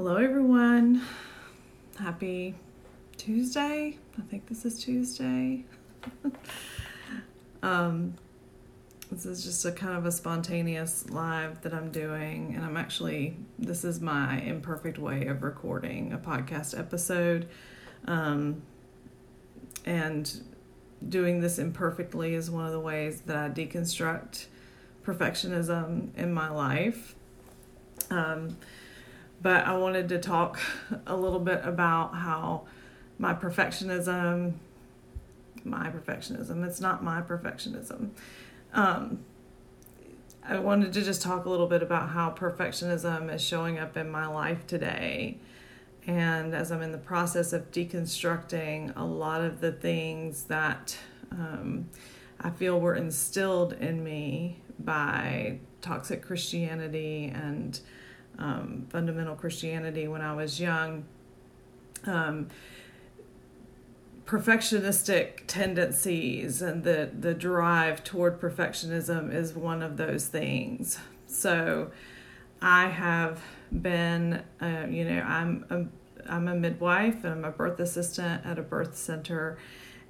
Hello, everyone. Happy Tuesday. I think this is Tuesday. um, this is just a kind of a spontaneous live that I'm doing, and I'm actually, this is my imperfect way of recording a podcast episode. Um, and doing this imperfectly is one of the ways that I deconstruct perfectionism in my life. Um, but I wanted to talk a little bit about how my perfectionism, my perfectionism, it's not my perfectionism. Um, I wanted to just talk a little bit about how perfectionism is showing up in my life today. And as I'm in the process of deconstructing a lot of the things that um, I feel were instilled in me by toxic Christianity and um, fundamental Christianity when I was young. Um, perfectionistic tendencies and the, the drive toward perfectionism is one of those things. So I have been, uh, you know, I'm a, I'm a midwife and I'm a birth assistant at a birth center,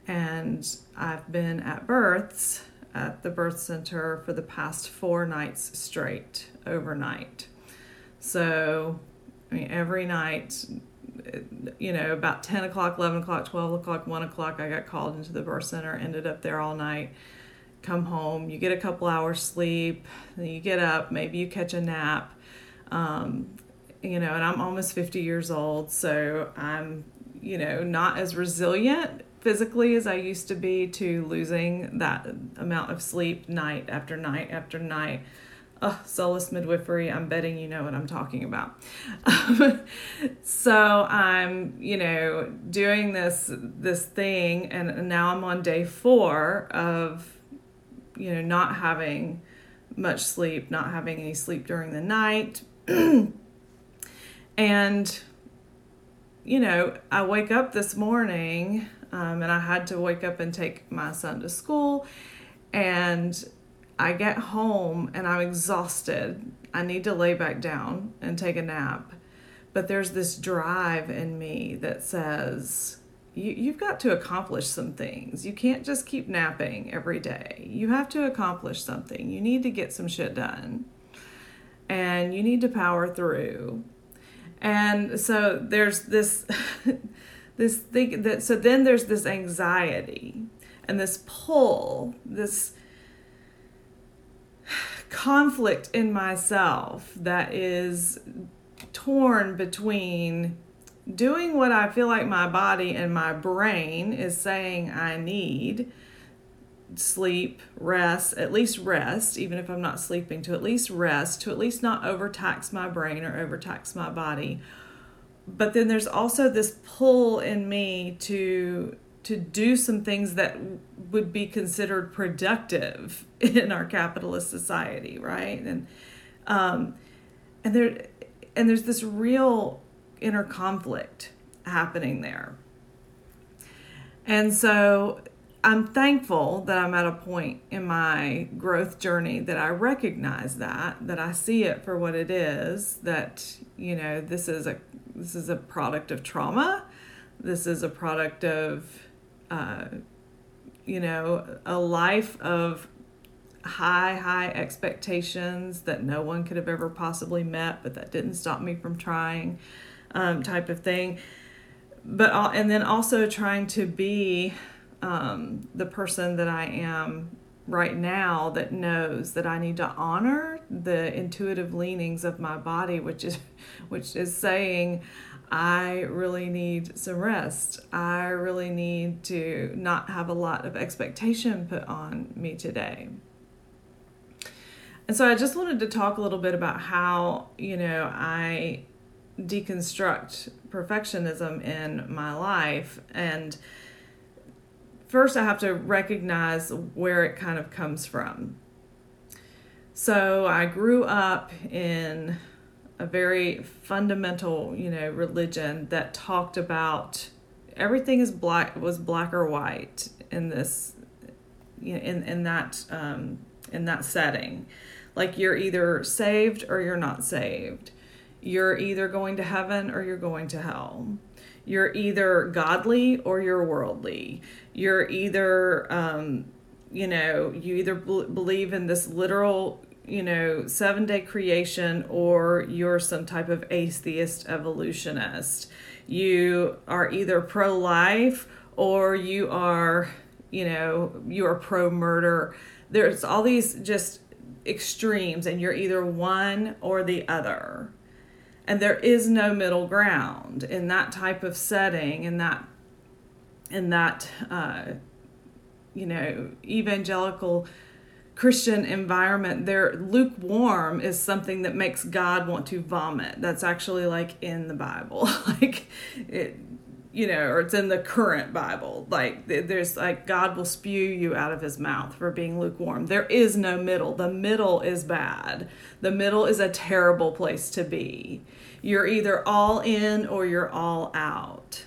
and I've been at births at the birth center for the past four nights straight overnight. So, I mean, every night, you know, about 10 o'clock, 11 o'clock, 12 o'clock, 1 o'clock, I got called into the birth center, ended up there all night. Come home, you get a couple hours sleep, then you get up, maybe you catch a nap. Um, you know, and I'm almost 50 years old, so I'm, you know, not as resilient physically as I used to be to losing that amount of sleep night after night after night oh, Solace Midwifery, I'm betting you know what I'm talking about. so I'm, you know, doing this this thing, and now I'm on day four of, you know, not having much sleep, not having any sleep during the night, and, you know, I wake up this morning, um, and I had to wake up and take my son to school, and I get home and I'm exhausted. I need to lay back down and take a nap. But there's this drive in me that says, you, you've got to accomplish some things. You can't just keep napping every day. You have to accomplish something. You need to get some shit done. And you need to power through. And so there's this this thing that so then there's this anxiety and this pull, this conflict in myself that is torn between doing what I feel like my body and my brain is saying I need sleep, rest, at least rest, even if I'm not sleeping, to at least rest, to at least not overtax my brain or overtax my body. But then there's also this pull in me to to do some things that would be considered productive in our capitalist society, right? And um, and there and there's this real inner conflict happening there. And so I'm thankful that I'm at a point in my growth journey that I recognize that, that I see it for what it is, that you know, this is a this is a product of trauma. This is a product of uh, you know, a life of high, high expectations that no one could have ever possibly met, but that didn't stop me from trying, um, type of thing. But and then also trying to be um, the person that I am right now that knows that I need to honor the intuitive leanings of my body, which is which is saying I really need some rest. I really need to not have a lot of expectation put on me today. And so I just wanted to talk a little bit about how, you know, I deconstruct perfectionism in my life. And first, I have to recognize where it kind of comes from. So I grew up in a very fundamental, you know, religion that talked about everything is black was black or white in this you know, in in that um, in that setting. Like you're either saved or you're not saved. You're either going to heaven or you're going to hell. You're either godly or you're worldly. You're either, um, you know, you either believe in this literal, you know, seven day creation or you're some type of atheist evolutionist. You are either pro life or you are, you know, you are pro murder. There's all these just extremes, and you're either one or the other and there is no middle ground in that type of setting in that in that uh, you know evangelical christian environment there lukewarm is something that makes god want to vomit. That's actually like in the bible. Like it you know or it's in the current bible. Like there's like god will spew you out of his mouth for being lukewarm. There is no middle. The middle is bad. The middle is a terrible place to be. You're either all in or you're all out.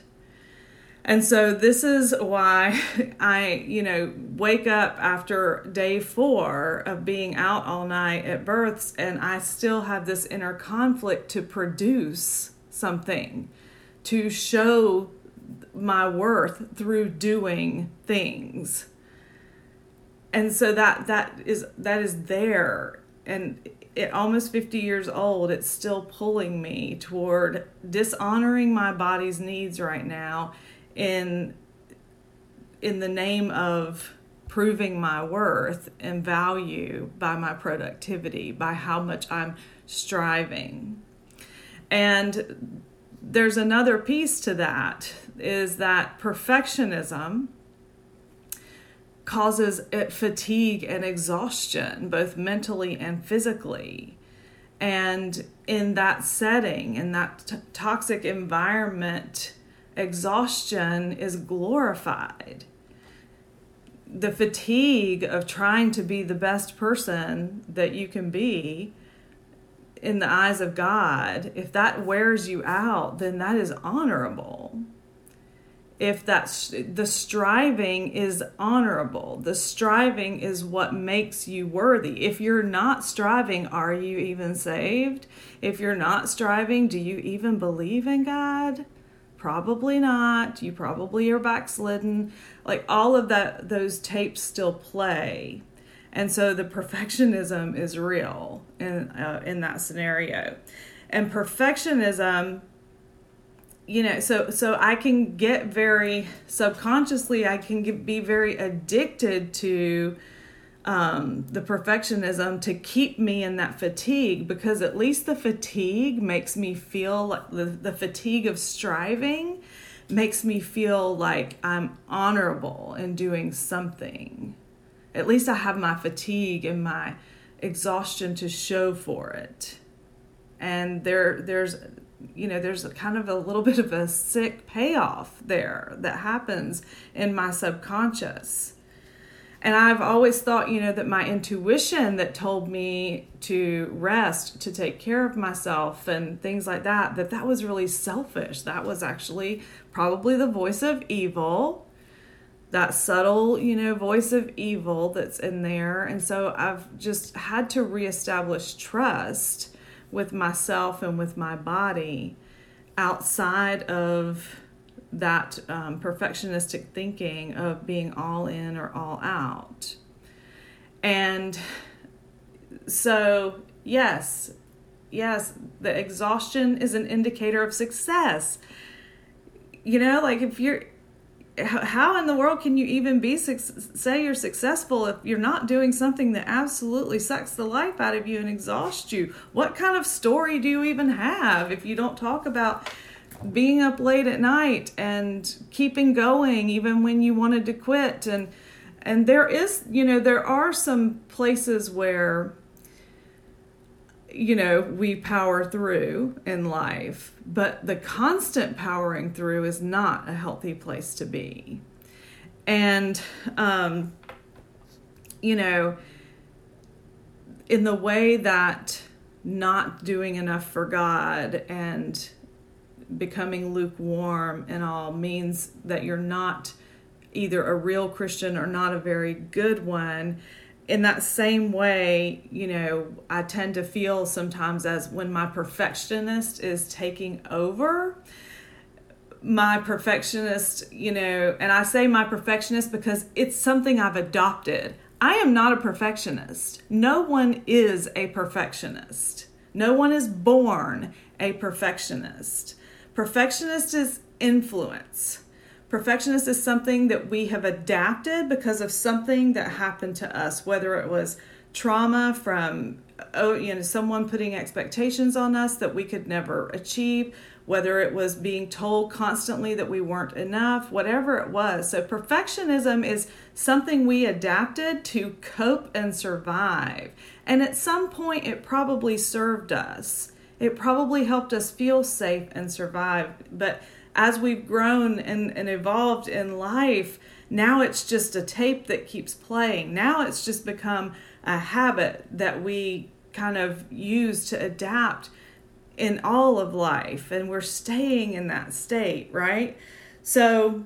And so this is why I, you know, wake up after day four of being out all night at births and I still have this inner conflict to produce something, to show my worth through doing things. And so that that is that is there and at almost 50 years old, it's still pulling me toward dishonoring my body's needs right now in in the name of proving my worth and value by my productivity, by how much I'm striving. And there's another piece to that is that perfectionism causes it fatigue and exhaustion, both mentally and physically. And in that setting, in that t- toxic environment, exhaustion is glorified. The fatigue of trying to be the best person that you can be in the eyes of God, if that wears you out, then that is honorable. If that's the striving is honorable the striving is what makes you worthy. If you're not striving are you even saved? If you're not striving do you even believe in god probably not you probably are backslidden. Like all of that those tapes still play. And so the perfectionism is real in uh, in that scenario. And perfectionism you know so so i can get very subconsciously i can get, be very addicted to um, the perfectionism to keep me in that fatigue because at least the fatigue makes me feel like the, the fatigue of striving makes me feel like i'm honorable in doing something at least i have my fatigue and my exhaustion to show for it and there there's you know, there's kind of a little bit of a sick payoff there that happens in my subconscious. And I've always thought, you know, that my intuition that told me to rest, to take care of myself and things like that, that that was really selfish. That was actually probably the voice of evil, that subtle, you know, voice of evil that's in there. And so I've just had to reestablish trust with myself and with my body outside of that um, perfectionistic thinking of being all in or all out. And so, yes, yes, the exhaustion is an indicator of success. You know, like if you're how in the world can you even be say you're successful if you're not doing something that absolutely sucks the life out of you and exhausts you what kind of story do you even have if you don't talk about being up late at night and keeping going even when you wanted to quit and and there is you know there are some places where you know, we power through in life, but the constant powering through is not a healthy place to be. And, um, you know, in the way that not doing enough for God and becoming lukewarm and all means that you're not either a real Christian or not a very good one in that same way, you know, I tend to feel sometimes as when my perfectionist is taking over. My perfectionist, you know, and I say my perfectionist because it's something I've adopted. I am not a perfectionist. No one is a perfectionist. No one is born a perfectionist. Perfectionist is influence. Perfectionist is something that we have adapted because of something that happened to us, whether it was trauma from oh, you know someone putting expectations on us that we could never achieve, whether it was being told constantly that we weren't enough, whatever it was. So perfectionism is something we adapted to cope and survive. And at some point it probably served us. It probably helped us feel safe and survive, but as we've grown and, and evolved in life, now it's just a tape that keeps playing. Now it's just become a habit that we kind of use to adapt in all of life, and we're staying in that state, right? So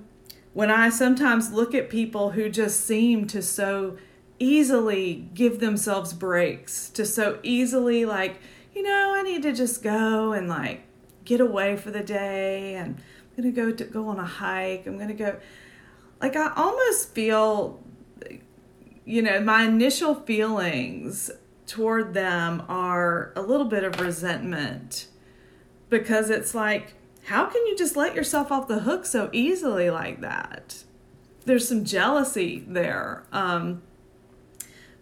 when I sometimes look at people who just seem to so easily give themselves breaks, to so easily, like, you know, I need to just go and like get away for the day and I'm gonna go to go on a hike. I'm gonna go. Like I almost feel, you know, my initial feelings toward them are a little bit of resentment because it's like, how can you just let yourself off the hook so easily like that? There's some jealousy there. Um,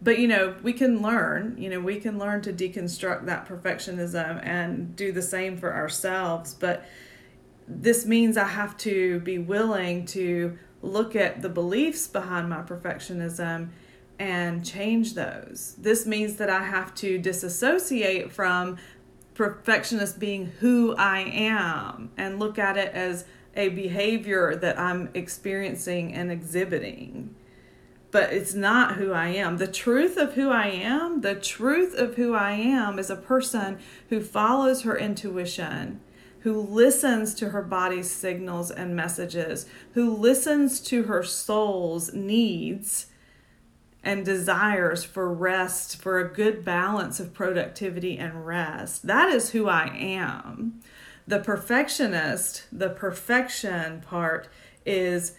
but you know we can learn you know we can learn to deconstruct that perfectionism and do the same for ourselves but this means I have to be willing to look at the beliefs behind my perfectionism and change those. This means that I have to disassociate from perfectionist being who I am and look at it as a behavior that I'm experiencing and exhibiting. But it's not who I am. The truth of who I am, the truth of who I am is a person who follows her intuition who listens to her body's signals and messages, who listens to her soul's needs and desires for rest, for a good balance of productivity and rest. That is who I am. The perfectionist, the perfection part is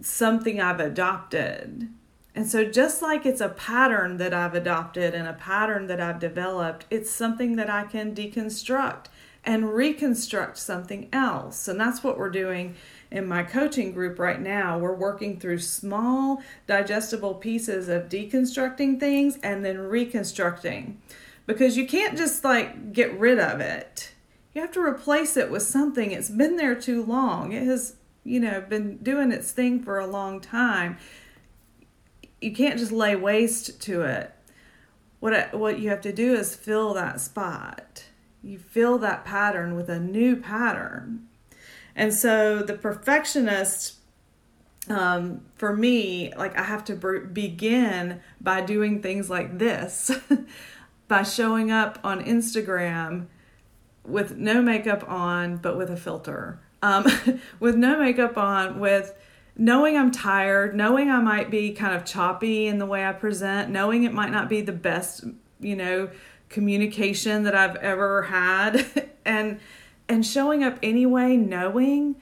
something I've adopted. And so, just like it's a pattern that I've adopted and a pattern that I've developed, it's something that I can deconstruct and reconstruct something else. And that's what we're doing in my coaching group right now. We're working through small, digestible pieces of deconstructing things and then reconstructing because you can't just like get rid of it. You have to replace it with something. It's been there too long. It has, you know, been doing its thing for a long time. You can't just lay waste to it. What what you have to do is fill that spot you fill that pattern with a new pattern. And so the perfectionist, um, for me, like I have to begin by doing things like this, by showing up on Instagram with no makeup on, but with a filter, um, with no makeup on, with knowing I'm tired, knowing I might be kind of choppy in the way I present, knowing it might not be the best, you know, communication that I've ever had and and showing up anyway knowing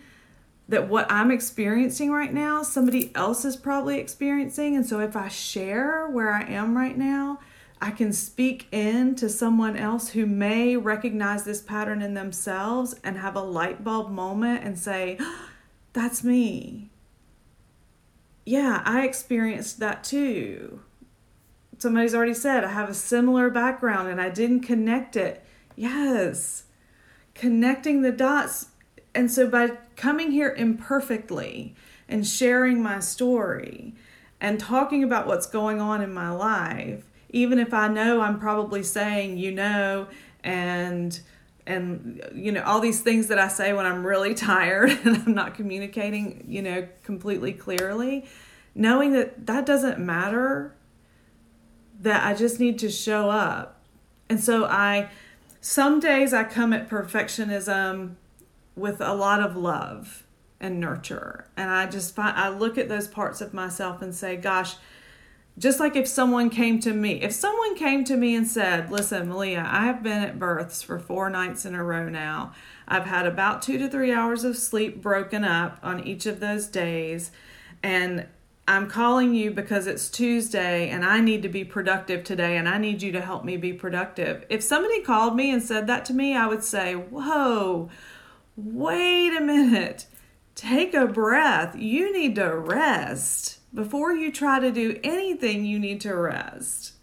that what I'm experiencing right now somebody else is probably experiencing and so if I share where I am right now I can speak in to someone else who may recognize this pattern in themselves and have a light bulb moment and say that's me yeah I experienced that too somebody's already said, I have a similar background and I didn't connect it. Yes, connecting the dots. And so by coming here imperfectly and sharing my story and talking about what's going on in my life, even if I know I'm probably saying, you know, and and you know all these things that I say when I'm really tired and I'm not communicating, you know, completely clearly, knowing that that doesn't matter that I just need to show up. And so I, some days I come at perfectionism with a lot of love and nurture. And I just find, I look at those parts of myself and say, gosh, Just like if someone came to me, if someone came to me and said, Listen, Malia, I have been at births for four nights in a row now. I've had about two to three hours of sleep broken up on each of those days. And I'm calling you because it's Tuesday and I need to be productive today and I need you to help me be productive. If somebody called me and said that to me, I would say, Whoa, wait a minute. Take a breath. You need to rest. Before you try to do anything, you need to rest.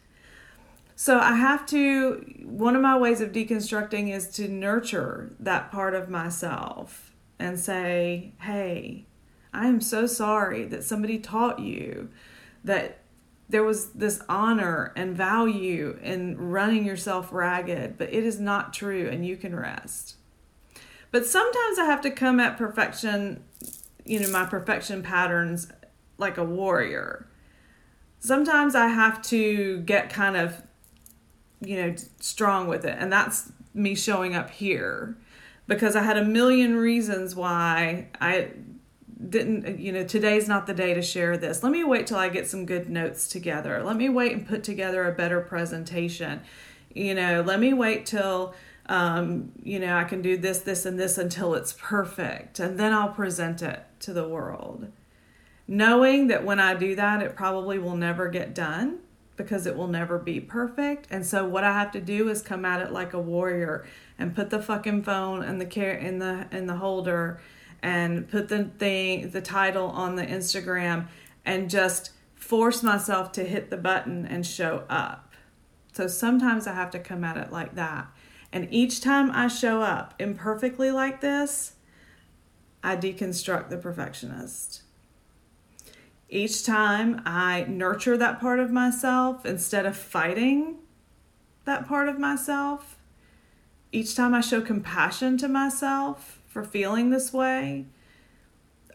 So I have to, one of my ways of deconstructing is to nurture that part of myself and say, hey, I am so sorry that somebody taught you that there was this honor and value in running yourself ragged, but it is not true and you can rest. But sometimes I have to come at perfection, you know, my perfection patterns like a warrior. Sometimes I have to get kind of, you know, strong with it. And that's me showing up here because I had a million reasons why I didn't, you know, today's not the day to share this. Let me wait till I get some good notes together. Let me wait and put together a better presentation. You know, let me wait till um, you know, I can do this, this, and this until it's perfect, and then I'll present it to the world. Knowing that when I do that, it probably will never get done because it will never be perfect. And so what I have to do is come at it like a warrior and put the fucking phone in the care in the in the holder and put the thing the title on the Instagram and just force myself to hit the button and show up. So sometimes I have to come at it like that. And each time I show up imperfectly like this, I deconstruct the perfectionist. Each time I nurture that part of myself instead of fighting that part of myself, each time I show compassion to myself for feeling this way,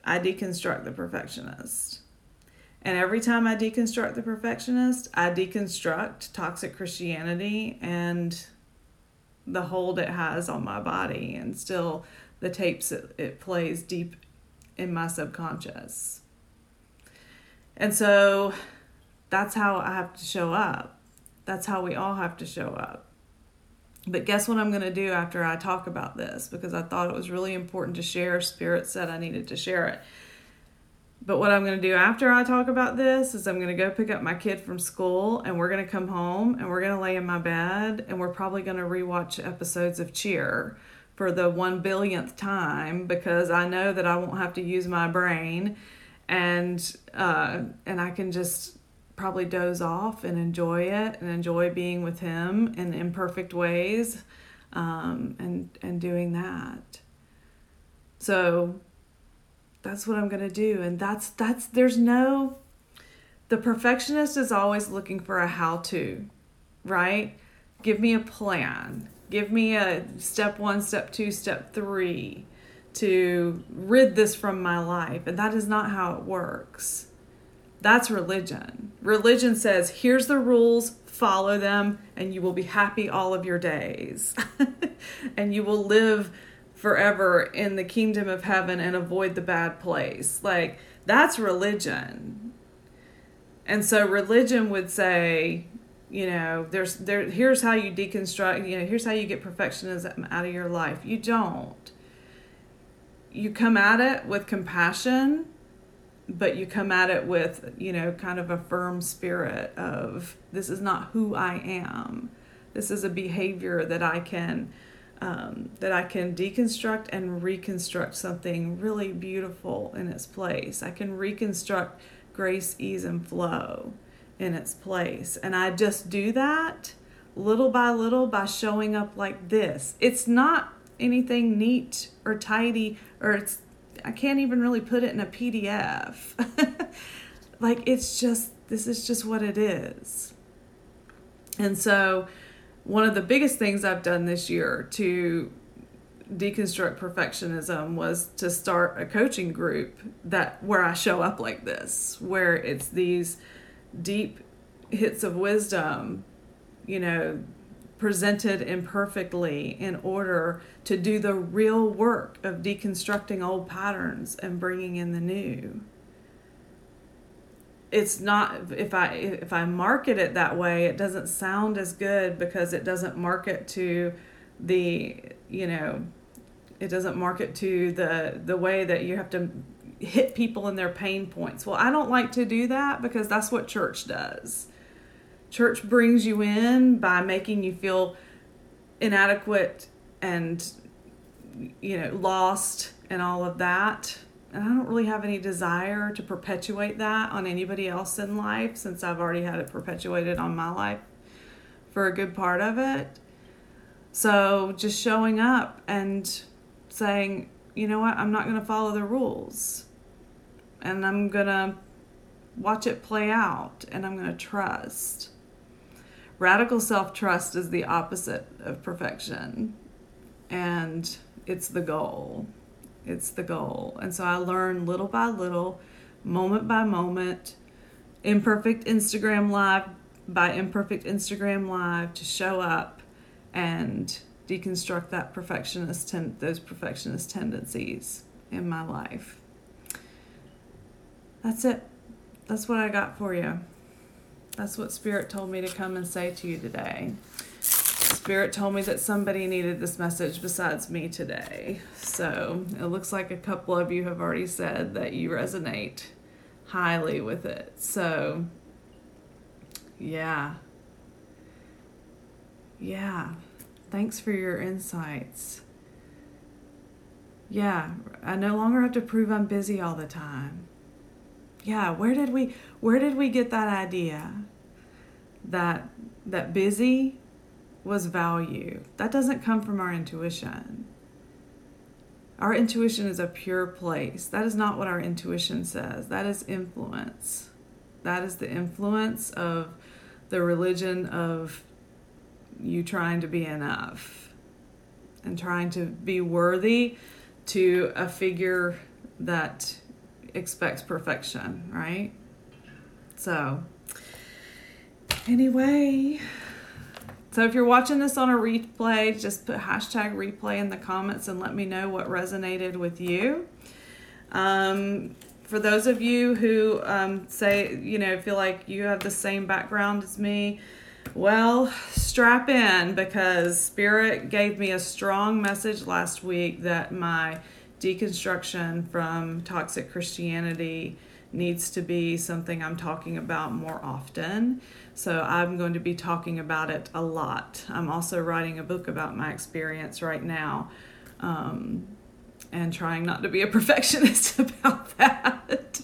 I deconstruct the perfectionist. And every time I deconstruct the perfectionist, I deconstruct toxic Christianity and the hold it has on my body and still the tapes it, it plays deep in my subconscious. And so that's how I have to show up. That's how we all have to show up. But guess what I'm going to do after I talk about this? Because I thought it was really important to share. Spirit said I needed to share it. But what I'm going to do after I talk about this is I'm going to go pick up my kid from school and we're going to come home and we're going to lay in my bed and we're probably going to rewatch episodes of Cheer for the one billionth time because I know that I won't have to use my brain and uh, and I can just probably doze off and enjoy it and enjoy being with him in imperfect ways um, and and doing that. So that's what I'm to do and that's that's there's no the perfectionist is always looking for a how to, right? Give me a plan. Give me a step 1, step 2, step 3 to rid this from my life. And that is not how it works. That's religion. Religion says, here's the rules, follow them, and you will be happy all of your days. and you will live forever in the kingdom of heaven and avoid the bad place. Like, that's religion. And so religion would say, you know, there's there here's how you deconstruct, you know, here's how you get perfectionism out of your life. You don't. You come at it with compassion, but you come at it with, you know, kind of a firm spirit of this is not who I am. This is a behavior that I can um, that I can deconstruct and reconstruct something really beautiful in its place. I can reconstruct grace, ease, and flow in its place. And I just do that little by little by showing up like this. It's not anything neat or tidy, or it's, I can't even really put it in a PDF. like, it's just, this is just what it is. And so, one of the biggest things I've done this year to deconstruct perfectionism was to start a coaching group that where I show up like this, where it's these deep hits of wisdom, you know, presented imperfectly in order to do the real work of deconstructing old patterns and bringing in the new. it's not if i if i market it that way it doesn't sound as good because it doesn't market to the you know it doesn't market to the the way that you have to hit people in their pain points well i don't like to do that because that's what church does church brings you in by making you feel inadequate and you know lost and all of that and I don't really have any desire to perpetuate that on anybody else in life since I've already had it perpetuated on my life for a good part of it. So just showing up and saying, you know what, I'm not going to follow the rules. And I'm going to watch it play out and I'm going to trust. Radical self trust is the opposite of perfection, and it's the goal. It's the goal. And so I learn little by little, moment by moment, imperfect Instagram live by imperfect Instagram live to show up and deconstruct that perfectionist ten- those perfectionist tendencies in my life. That's it. That's what I got for you. That's what Spirit told me to come and say to you today. Spirit told me that somebody needed this message besides me today. So it looks like a couple of you have already said that you resonate highly with it. So, yeah. Yeah. Thanks for your insights. Yeah, I no longer have to prove I'm busy all the time. Yeah, where did we where did we get that idea? That that busy was value. That doesn't come from our intuition. Our intuition is a pure place. That is not what our intuition says. That is influence. That is the influence of the religion of you trying to be enough and trying to be worthy to a figure that expects perfection, right? So, anyway, so if you're watching this on a replay, just put hashtag replay in the comments and let me know what resonated with you. Um, for those of you who um, say, you know, feel like you have the same background as me, well, strap in because Spirit gave me a strong message last week that my deconstruction from toxic Christianity needs to be something I'm talking about more often. So I'm going to be talking about it a lot. I'm also writing a book about my experience right now um, and trying not to be a perfectionist about that.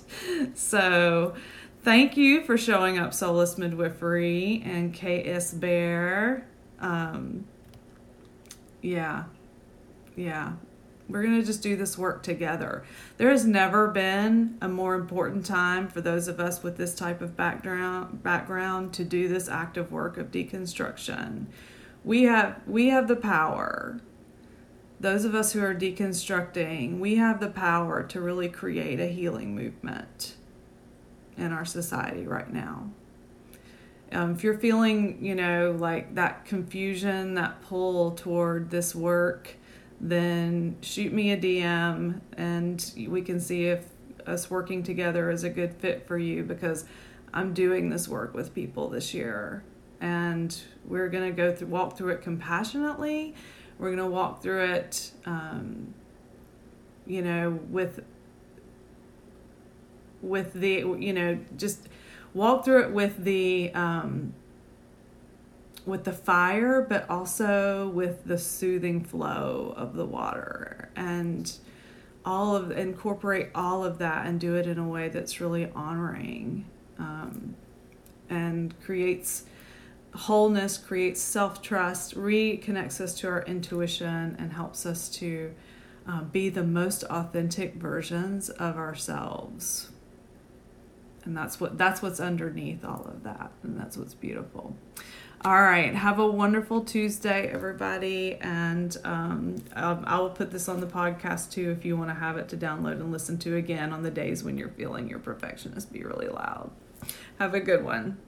so thank you for showing up, Solace Midwifery and KS Bear. Um, yeah, yeah, we're going to just do this work together. There has never been a more important time for those of us with this type of background background to do this active work of deconstruction. We have we have the power. Those of us who are deconstructing, we have the power to really create a healing movement in our society right now. Um, if you're feeling, you know, like that confusion, that pull toward this work, then shoot me a DM and we can see if us working together is a good fit for you because I'm doing this work with people this year and we're going to go through walk through it compassionately. We're going to walk through it um, you know with with the you know just walk through it with the um, with the fire, but also with the soothing flow of the water and all of incorporate all of that and do it in a way that's really honoring um, and creates wholeness, creates self trust, reconnects us to our intuition, and helps us to uh, be the most authentic versions of ourselves. And that's what that's what's underneath all of that, and that's what's beautiful. All right. Have a wonderful Tuesday, everybody. And um, I'll, I'll put this on the podcast too if you want to have it to download and listen to again on the days when you're feeling your perfectionist be really loud. Have a good one.